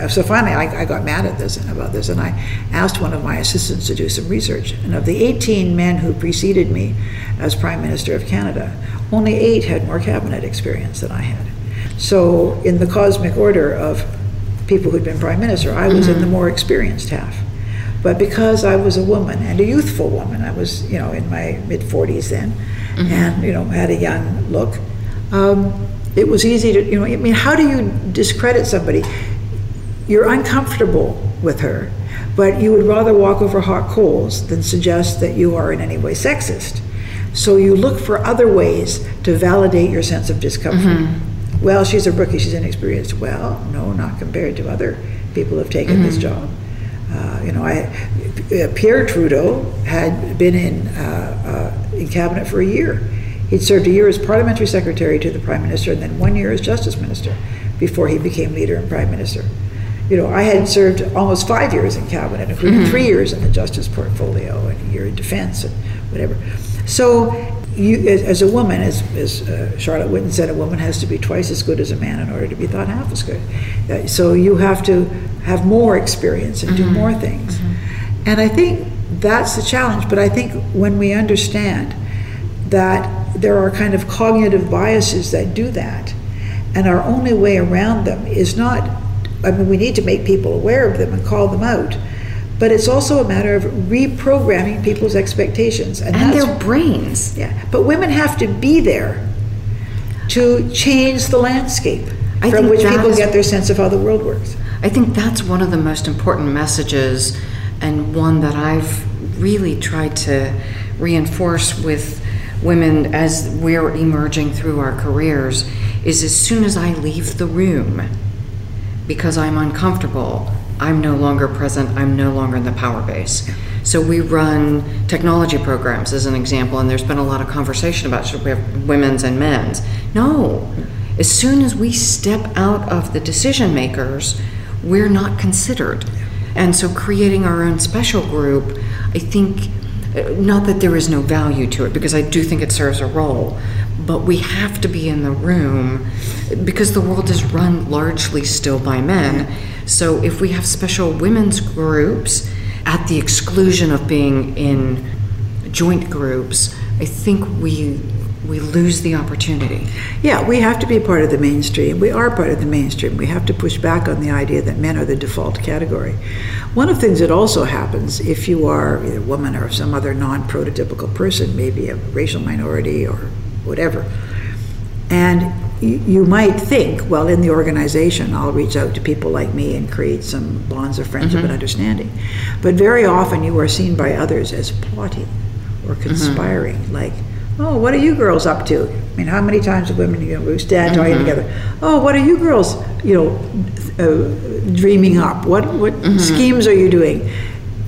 so finally I, I, got mad at this and about this and I asked one of my assistants to do some research and of the 18 men who preceded me as Prime Minister of Canada only eight had more cabinet experience than I had so in the cosmic order of people who'd been Prime Minister I was mm-hmm. in the mm-hmm. more experienced half but because I was a woman and a youthful woman I was you know in my mid 40s then mm-hmm. and you know had a young look. Um, it was easy to you know. I mean, how do you discredit somebody? You're uncomfortable with her, but you would rather walk over hot coals than suggest that you are in any way sexist. So you look for other ways to validate your sense of discomfort. Mm-hmm. Well, she's a rookie, she's inexperienced. Well, no, not compared to other people who have taken mm-hmm. this job. Uh, you know, I, Pierre Trudeau had been in, uh, uh, in cabinet for a year. He'd served a year as parliamentary secretary to the prime minister and then one year as justice minister before he became leader and prime minister. You know, I had served almost five years in cabinet, including mm-hmm. three years in the justice portfolio and a year in defense and whatever. So you, as, a woman, as, as uh, Charlotte Whitton said, a woman has to be twice as good as a man in order to be thought half as good. Uh, so you have to have more experience and do more things. And I think that's the challenge. But I think when we understand that there are kind of cognitive biases that do that, and our only way around them is not, I mean, we need to make people aware of them and call them out. But it's also a matter of reprogramming people's expectations. And that's- their brains. yeah, but women have to be there to change the landscape I from which people is- get their sense of how the world works. I think that's one of the most important messages, and one that I've really tried to reinforce with women as we're emerging through our careers is as soon as I leave the room, because I'm uncomfortable, I'm no longer present, I'm no longer in the power base. So we run technology programs as an example, and there's been a lot of conversation about should we have women's and men's. No. As soon as we step out of the decision makers, we're not considered. And so creating our own special group, I think, not that there is no value to it, because I do think it serves a role, but we have to be in the room because the world is run largely still by men. So if we have special women's groups at the exclusion of being in joint groups, I think we we lose the opportunity. Yeah, we have to be part of the mainstream. We are part of the mainstream. We have to push back on the idea that men are the default category. One of the things that also happens if you are a woman or some other non prototypical person, maybe a racial minority or whatever, and you, you might think, well, in the organization, I'll reach out to people like me and create some bonds of friendship mm-hmm. and understanding. But very often you are seen by others as plotting or mm-hmm. conspiring, like, oh, what are you girls up to? I mean, how many times have women, you know, we stand talking together, oh, what are you girls, you know, uh, dreaming up? What, what schemes are you doing?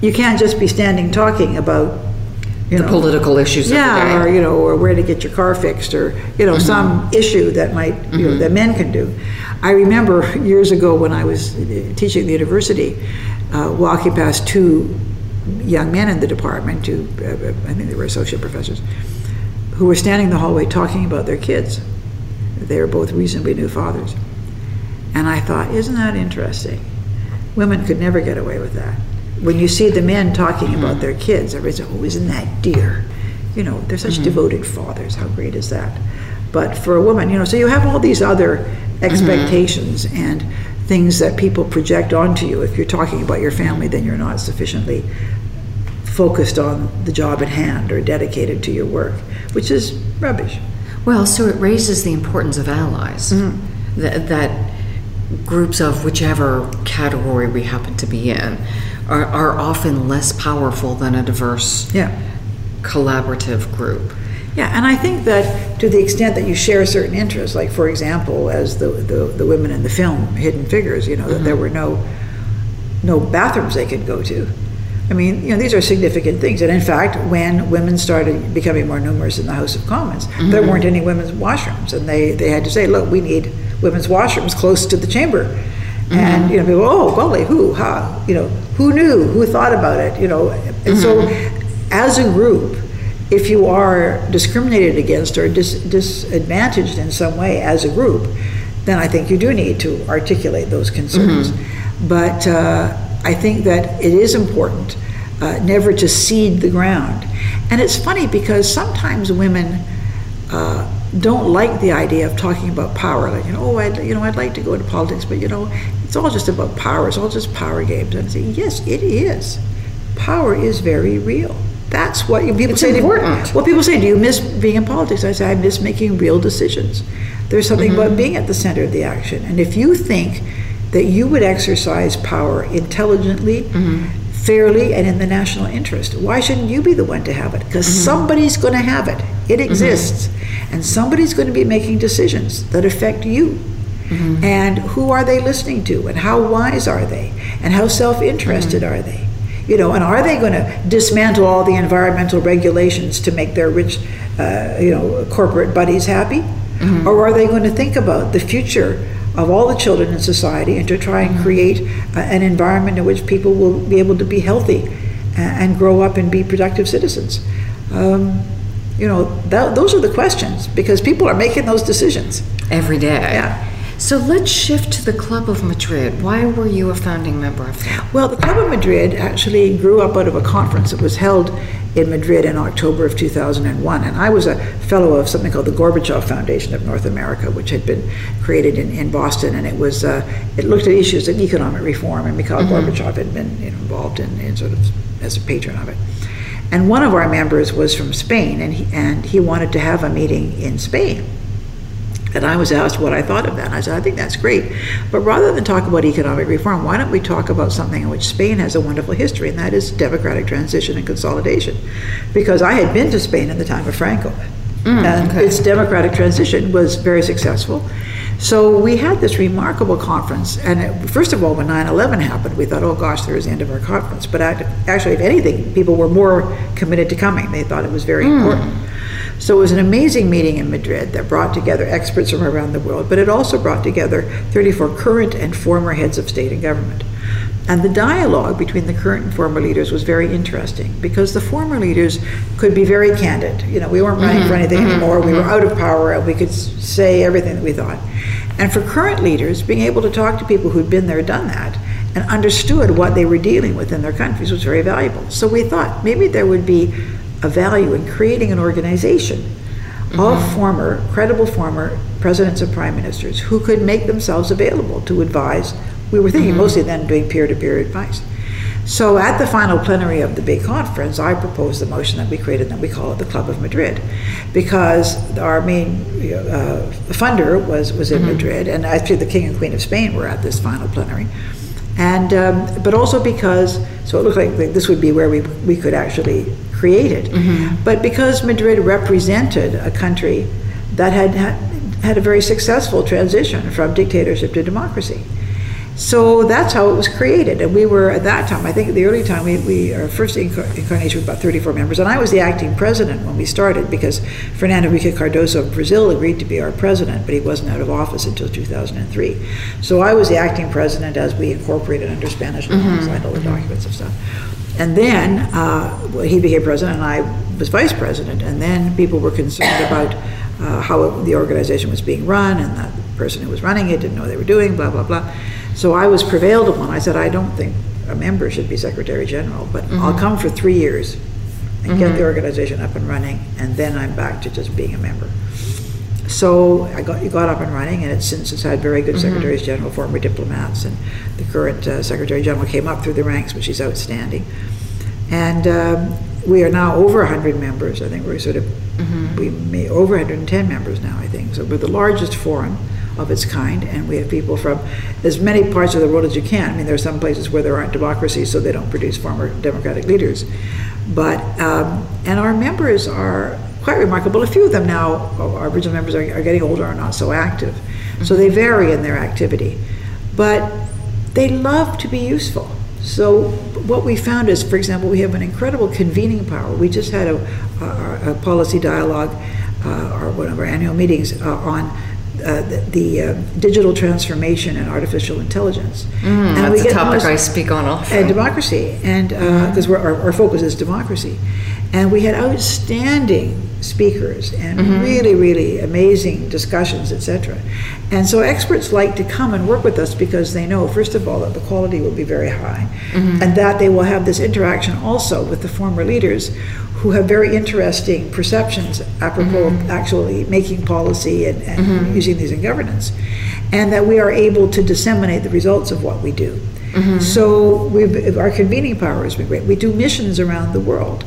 You can't just be standing talking about, you The know, political issues of the yeah, or you know, or where to get your car fixed, or you know, some issue that might you know that men can do. I remember years ago when I was uh, teaching at the university, uh, walking past two young men in the department, two uh, I think they were associate professors, who were standing in the hallway talking about their kids. They were both reasonably new fathers, and I thought, isn't that interesting? Women could never get away with that. When you see the men talking mm-hmm. about their kids, everybody says, "Oh, isn't that dear?" You know, they're such mm-hmm. devoted fathers. How great is that? But for a woman, you know, so you have all these other mm-hmm. expectations and things that people project onto you. If you're talking about your family, then you're not sufficiently focused on the job at hand or dedicated to your work, which is rubbish. Well, so it raises the importance of allies. Mm-hmm. That, that groups of whichever category we happen to be in are, are often less powerful than a diverse Yeah. collaborative group. Yeah, and I think that to the extent that you share certain interests, like for example, as the, the, the women in the film Hidden Figures, you know, that there mm-hmm. were no no bathrooms they could go to. I mean, you know, these are significant things. And in fact, when women started becoming more numerous in the House of Commons, there mm-hmm. weren't any women's washrooms, and they, they had to say, look, we need women's washrooms close to the chamber. Mm-hmm. And you know, people, oh, golly, who, how, you know, who knew, who thought about it, you know? And so, mm-hmm. as a group, if you are discriminated against or dis- disadvantaged in some way as a group, then I think you do need to articulate those concerns. But uh, I think that it is important uh, never to cede the ground. And it's funny because sometimes women uh, don't like the idea of talking about power. Like, you know, oh, I'd, you know, I'd like to go into politics, but you know, it's all just about power. It's all just power games. And I say, yes, it is. Power is very real. That's what people It's say. to well, people say, "Do you miss being in politics?" I say, "I miss making real decisions." There's something about being at the center of the action, and if you think that you would exercise power intelligently, mm-hmm. fairly, and in the national interest, why shouldn't you be the one to have it? Because mm-hmm. somebody's going to have it. It mm-hmm. exists, and somebody's going to be making decisions that affect you. And who are they listening to? And how wise are they? And how self interested are they? You know, and are they going to dismantle all the environmental regulations to make their rich, uh, you know, corporate buddies happy? Or are they going to think about the future of all the children in society and to try and create uh, an environment in which people will be able to be healthy a- and grow up and be productive citizens? Um, You know, that, those are the questions because people are making those decisions. Every day. Yeah. So let's shift to the Club of Madrid. Why were you a founding member of that? Well, the Club of Madrid actually grew up out of a conference that was held in Madrid in October of 2001. And I was a fellow of something called the Gorbachev Foundation of North America, which had been created in, in Boston. And it was uh, it looked at issues of economic reform, and Mikhail mm-hmm. Gorbachev had been you know, involved in, in sort of as a patron of it. And one of our members was from Spain, and he, and he wanted to have a meeting in Spain. And I was asked what I thought of that. And I said, I think that's great. But rather than talk about economic reform, why don't we talk about something in which Spain has a wonderful history, and that is democratic transition and consolidation. Because I had been to Spain in the time of Franco, mm, and okay. its democratic transition was very successful. So we had this remarkable conference, and it, first of all, when 9/11 happened, we thought, "Oh gosh, there is the end of our conference." But actually, if anything, people were more committed to coming. They thought it was very mm. important. So it was an amazing meeting in Madrid that brought together experts from around the world, but it also brought together 34 current and former heads of state and government. And the dialogue between the current and former leaders was very interesting because the former leaders could be very candid. You know, we weren't running mm-hmm, for anything mm-hmm, anymore. We were mm-hmm. out of power and we could say everything that we thought. And for current leaders, being able to talk to people who'd been there, done that, and understood what they were dealing with in their countries was very valuable. So we thought maybe there would be a value in creating an organization mm-hmm. of former, credible former presidents and prime ministers who could make themselves available to advise. We were thinking mm-hmm. mostly then doing peer to peer advice. So at the final plenary of the big conference, I proposed the motion that we created, that we call it the Club of Madrid, because our main uh, funder was was in mm-hmm. Madrid, and actually the King and Queen of Spain were at this final plenary, and um, but also because so it looked like this would be where we we could actually created. Mm-hmm. But because Madrid represented a country that had, had a very successful transition from dictatorship to democracy. So that's how it was created. And we were, at that time, I think at the early time, we, we our first incarnation was about 34 members. And I was the acting president when we started because Fernando Henrique Cardoso of Brazil agreed to be our president, but he wasn't out of office until 2003. So I was the acting president as we incorporated under Spanish law, mm-hmm. signed all the documents and stuff. And then uh, he became president, and I was vice president. And then people were concerned about uh, how it, the organization was being run, and that the person who was running it didn't know what they were doing, blah, blah, blah. So I was prevailed upon. I said, I don't think a member should be secretary general, but mm-hmm. I'll come for three years and mm-hmm. get the organization up and running, and then I'm back to just being a member. So I got, got up and running, and it's since it's had very good mm-hmm. secretaries general, former diplomats, and the current uh, secretary general came up through the ranks, which is outstanding. And um, we are now over 100 members. I think we're sort of mm-hmm. we may over 110 members now. I think so. We're the largest forum of its kind, and we have people from as many parts of the world as you can. I mean, there are some places where there aren't democracies, so they don't produce former democratic leaders. But um, and our members are quite remarkable. A few of them now, our original members, are, are getting older, are not so active. Mm-hmm. So they vary in their activity. But they love to be useful. So what we found is, for example, we have an incredible convening power. We just had a, a, a policy dialogue, uh, or one of our annual meetings uh, on uh, the, the uh, digital transformation and artificial intelligence. Mm, and that's a topic most, I speak on often. And democracy, and because uh, our, our focus is democracy. And we had outstanding speakers and mm-hmm. really, really amazing discussions, etc. And so experts like to come and work with us because they know, first of all, that the quality will be very high mm-hmm. and that they will have this interaction also with the former leaders who have very interesting perceptions apropos mm-hmm. actually making policy and, and mm-hmm. using these in governance. And that we are able to disseminate the results of what we do. Mm-hmm. So our convening power has been great. We do missions around the world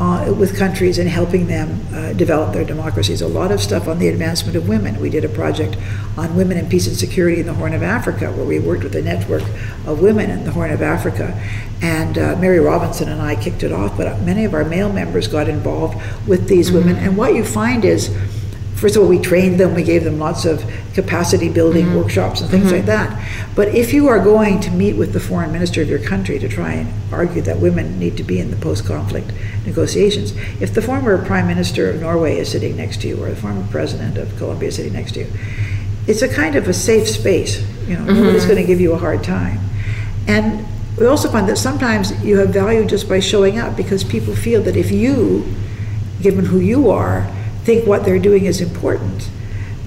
uh, with countries and helping them uh, develop their democracies. A lot of stuff on the advancement of women. We did a project on women and peace and security in the Horn of Africa, where we worked with a network of women in the Horn of Africa. And uh, Mary Robinson and I kicked it off, but many of our male members got involved with these mm-hmm. women. And what you find is, first of all, we trained them, we gave them lots of capacity building mm-hmm. workshops and things mm-hmm. like that. But if you are going to meet with the foreign minister of your country to try and argue that women need to be in the post conflict negotiations, if the former prime minister of Norway is sitting next to you or the former president of Colombia is sitting next to you, it's a kind of a safe space. You know, mm-hmm. nobody's going to give you a hard time. And we also find that sometimes you have value just by showing up because people feel that if you given who you are, think what they're doing is important,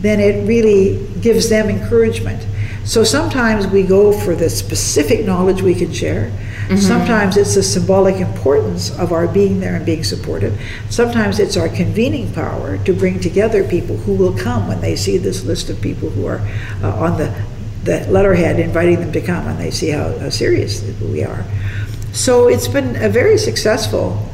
then it really gives them encouragement. So sometimes we go for the specific knowledge we can share. Mm-hmm. Sometimes it's the symbolic importance of our being there and being supportive. Sometimes it's our convening power to bring together people who will come when they see this list of people who are uh, on the, the letterhead inviting them to come and they see how, how serious we are. So it's been a very successful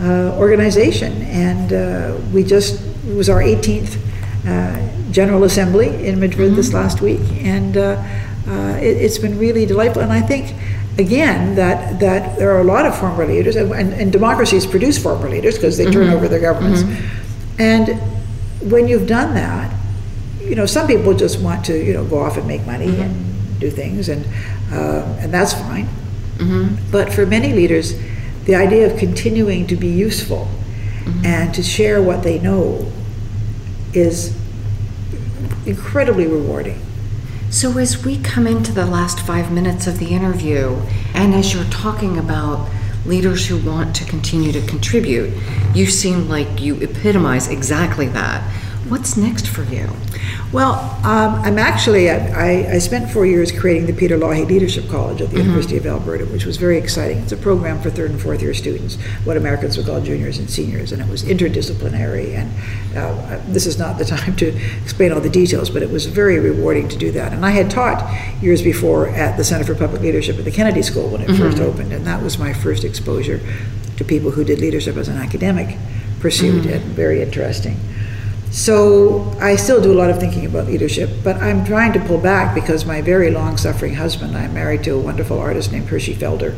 uh, organization, and uh, we just it was our 18th uh, General Assembly in Madrid mm-hmm. this last week, and uh, uh, it, has been really delightful. And I think again that that there are a lot of former leaders, and, and, and democracies produce former leaders because they turn mm-hmm. over their governments, mm-hmm. and when you've done that, you know some people just want to you know go off and make money mm-hmm. and do things, and uh, and that's fine. Mm-hmm. But for many leaders, the idea of continuing to be useful mm-hmm. and to share what they know is incredibly rewarding. So, as we come into the last five minutes of the interview, and as you're talking about leaders who want to continue to contribute, you seem like you epitomize exactly that. What's next for you? Well, um, I'm actually, I, I, spent four years creating the Peter Lougheed Leadership College at the mm-hmm. University of Alberta, which was very exciting. It's a program for third and fourth year students, what Americans would call juniors and seniors, and it was interdisciplinary. And uh, this is not the time to explain all the details, but it was very rewarding to do that. And I had taught years before at the Center for Public Leadership at the Kennedy School when it mm-hmm. first opened, and that was my first exposure to people who did leadership as an academic pursuit, mm-hmm. and very interesting. So I still do a lot of thinking about leadership, but I'm trying to pull back because my very long suffering husband, I'm married to a wonderful artist named Hershey Felder,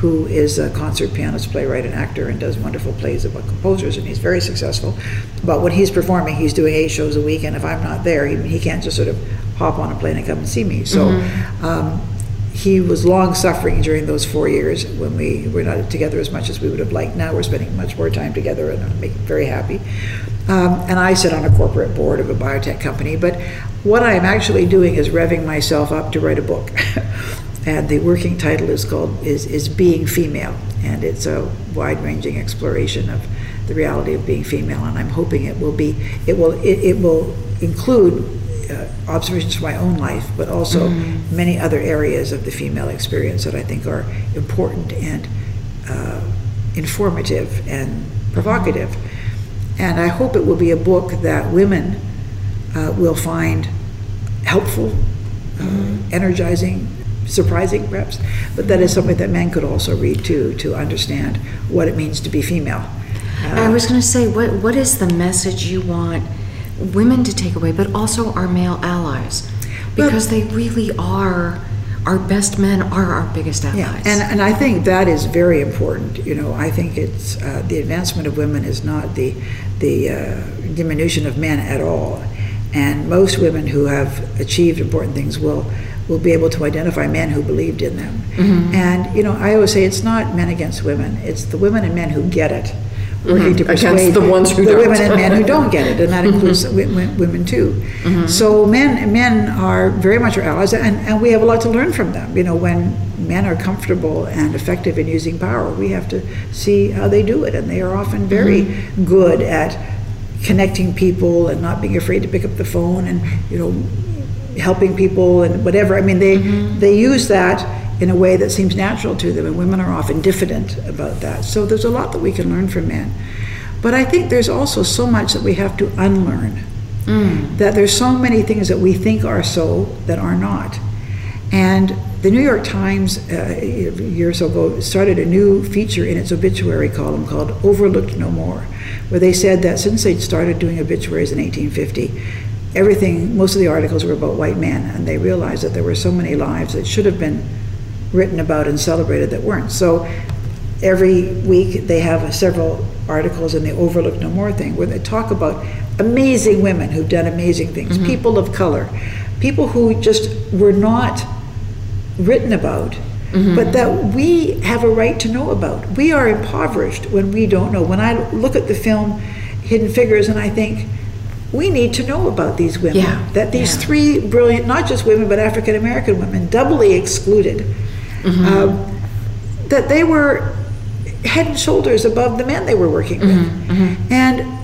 who is a concert pianist, playwright, and actor, and does wonderful plays about composers, and he's very successful. But when he's performing, he's doing eight shows a week, and if I'm not there, he, he can't just sort of hop on a plane and come and see me. So mm-hmm. um, he was long suffering during those four years when we were not together as much as we would have liked. Now we're spending much more time together, and I'm very happy. Um, and I sit on a corporate board of a biotech company. But what I'm actually doing is revving myself up to write a book. and the working title is called is, is Being Female. And it's a wide ranging exploration of the reality of being female. And I'm hoping it will be, it will, it, it will include uh, observations from my own life, but also mm-hmm. many other areas of the female experience that I think are important and uh, informative and provocative. And I hope it will be a book that women uh, will find helpful, uh, mm-hmm. energizing, surprising perhaps, but that is something that men could also read too to understand what it means to be female. Uh, I was going to say, what what is the message you want women to take away, but also our male allies, because well, they really are our best men are our biggest allies. Yeah, and, and I think that is very important. You know, I think it's uh, the advancement of women is not the the uh, diminution of men at all. And most women who have achieved important things will will be able to identify men who believed in them. Mm-hmm. And you know, I always say it's not men against women; it's the women and men who get it working mm-hmm. to persuade the ones who don't. women and men who don't get it, and that includes mm-hmm. women too. Mm-hmm. So men men are very much our allies, and, and we have a lot to learn from them. You know, when men are comfortable and effective in using power, we have to see how they do it, and they are often very mm-hmm. good at connecting people and not being afraid to pick up the phone and you know helping people and whatever. I mean, they mm-hmm. they use that in a way that seems natural to them, and women are often diffident about that. So there's a lot that we can learn from men. But I think there's also so much that we have to unlearn. Mm. That there's so many things that we think are so that are not. And the New York Times, uh, years ago, started a new feature in its obituary column called Overlooked No More, where they said that since they'd started doing obituaries in 1850, everything, most of the articles were about white men, and they realized that there were so many lives that should have been written about and celebrated that weren't. So every week they have several articles in the Overlook No More thing where they talk about amazing women who've done amazing things, mm-hmm. people of color, people who just were not written about. Mm-hmm. But that we have a right to know about. We are impoverished when we don't know. When I look at the film Hidden Figures and I think, we need to know about these women. Yeah. That these yeah. three brilliant, not just women, but African American women, doubly excluded, mm-hmm. um, that they were head and shoulders above the men they were working with. Mm-hmm, mm-hmm. And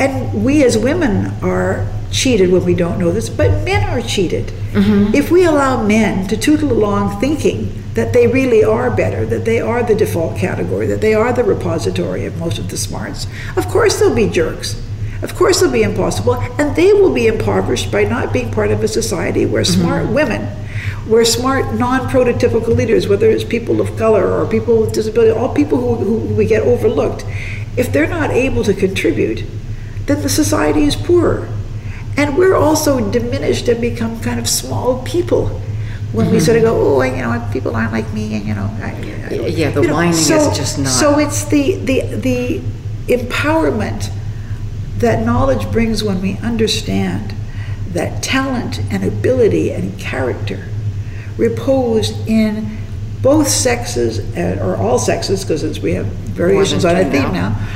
and we as women are cheated when we don't know this, but men are cheated. Mm-hmm. If we allow men to tootle along thinking that they really are better, that they are the default category, that they are the repository of most of the smarts, of course they'll be jerks. Of course they'll be impossible, and they will be impoverished by not being part of a society where mm-hmm. smart women, where smart non-prototypical leaders, whether it's people of color or people with disability, all people who, who we get overlooked, if they're not able to contribute, then the society is poorer. And we're also diminished and become kind of small people when mm-hmm. we sort of go, oh, you know, people aren't like me, and you know, I, I, yeah, the whining know, so, is just not. So it's the the the empowerment that knowledge brings when we understand that talent and ability and character repose in both sexes or all sexes, because we have variations on a theme now. now,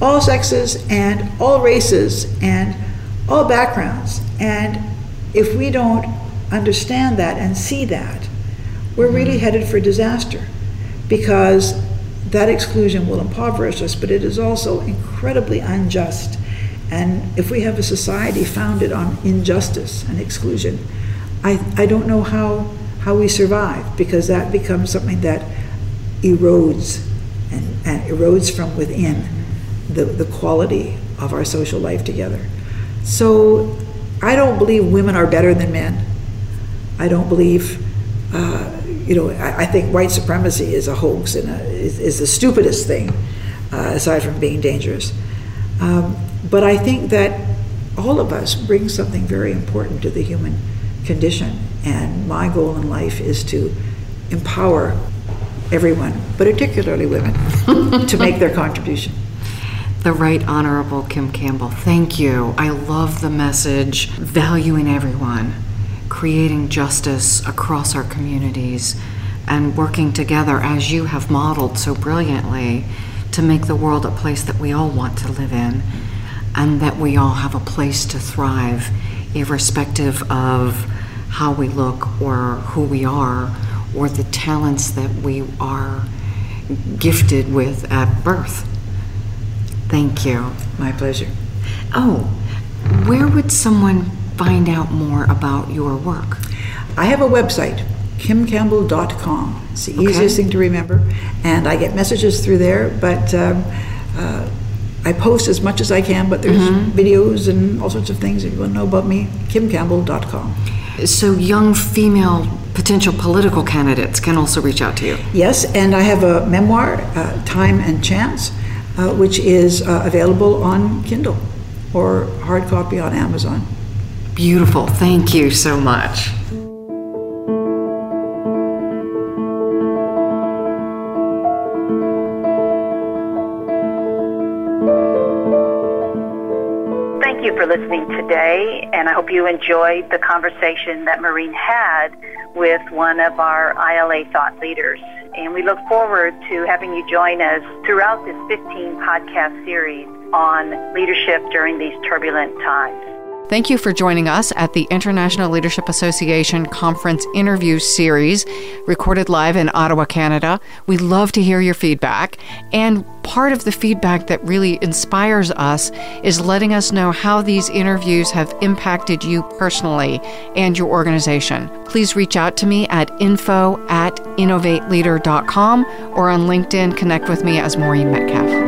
all sexes and all races and all backgrounds. And if we don't understand that and see that, we're really mm-hmm. headed for disaster because that exclusion will impoverish us, but it is also incredibly unjust. And if we have a society founded on injustice and exclusion, I, I don't know how, how we survive because that becomes something that erodes and, and erodes from within the, the quality of our social life together. So I don't believe women are better than men. I don't believe, uh, you know, I, I, think white supremacy is a hoax and a, is, is, the stupidest thing, uh, aside from being dangerous. Um, but I think that all of us bring something very important to the human condition. And my goal in life is to empower everyone, but particularly women, to make their contribution the Right Honorable Kim Campbell. Thank you. I love the message valuing everyone, creating justice across our communities, and working together as you have modeled so brilliantly to make the world a place that we all want to live in and that we all have a place to thrive, irrespective of how we look or who we are or the talents that we are gifted with at birth. Thank you. My pleasure. Oh, where would someone find out more about your work? I have a website, kimcampbell.com. It's the okay. easiest thing to remember. And I get messages through there, but um, uh, I post as much as I can, but there's mm-hmm. videos and all sorts of things. If you want to know about me, kimcampbell.com. So, young female potential political candidates can also reach out to you? Yes, and I have a memoir, uh, Time and Chance uh, which is uh, available on Kindle or hard copy on Amazon. Beautiful. Thank you so much. Today, and I hope you enjoyed the conversation that Maureen had with one of our ILA thought leaders and we look forward to having you join us throughout this 15 podcast series on leadership during these turbulent times. Thank you for joining us at the International Leadership Association Conference Interview Series, recorded live in Ottawa, Canada. We love to hear your feedback. And part of the feedback that really inspires us is letting us know how these interviews have impacted you personally and your organization. Please reach out to me at info at innovateleader.com or on LinkedIn. Connect with me as Maureen Metcalf.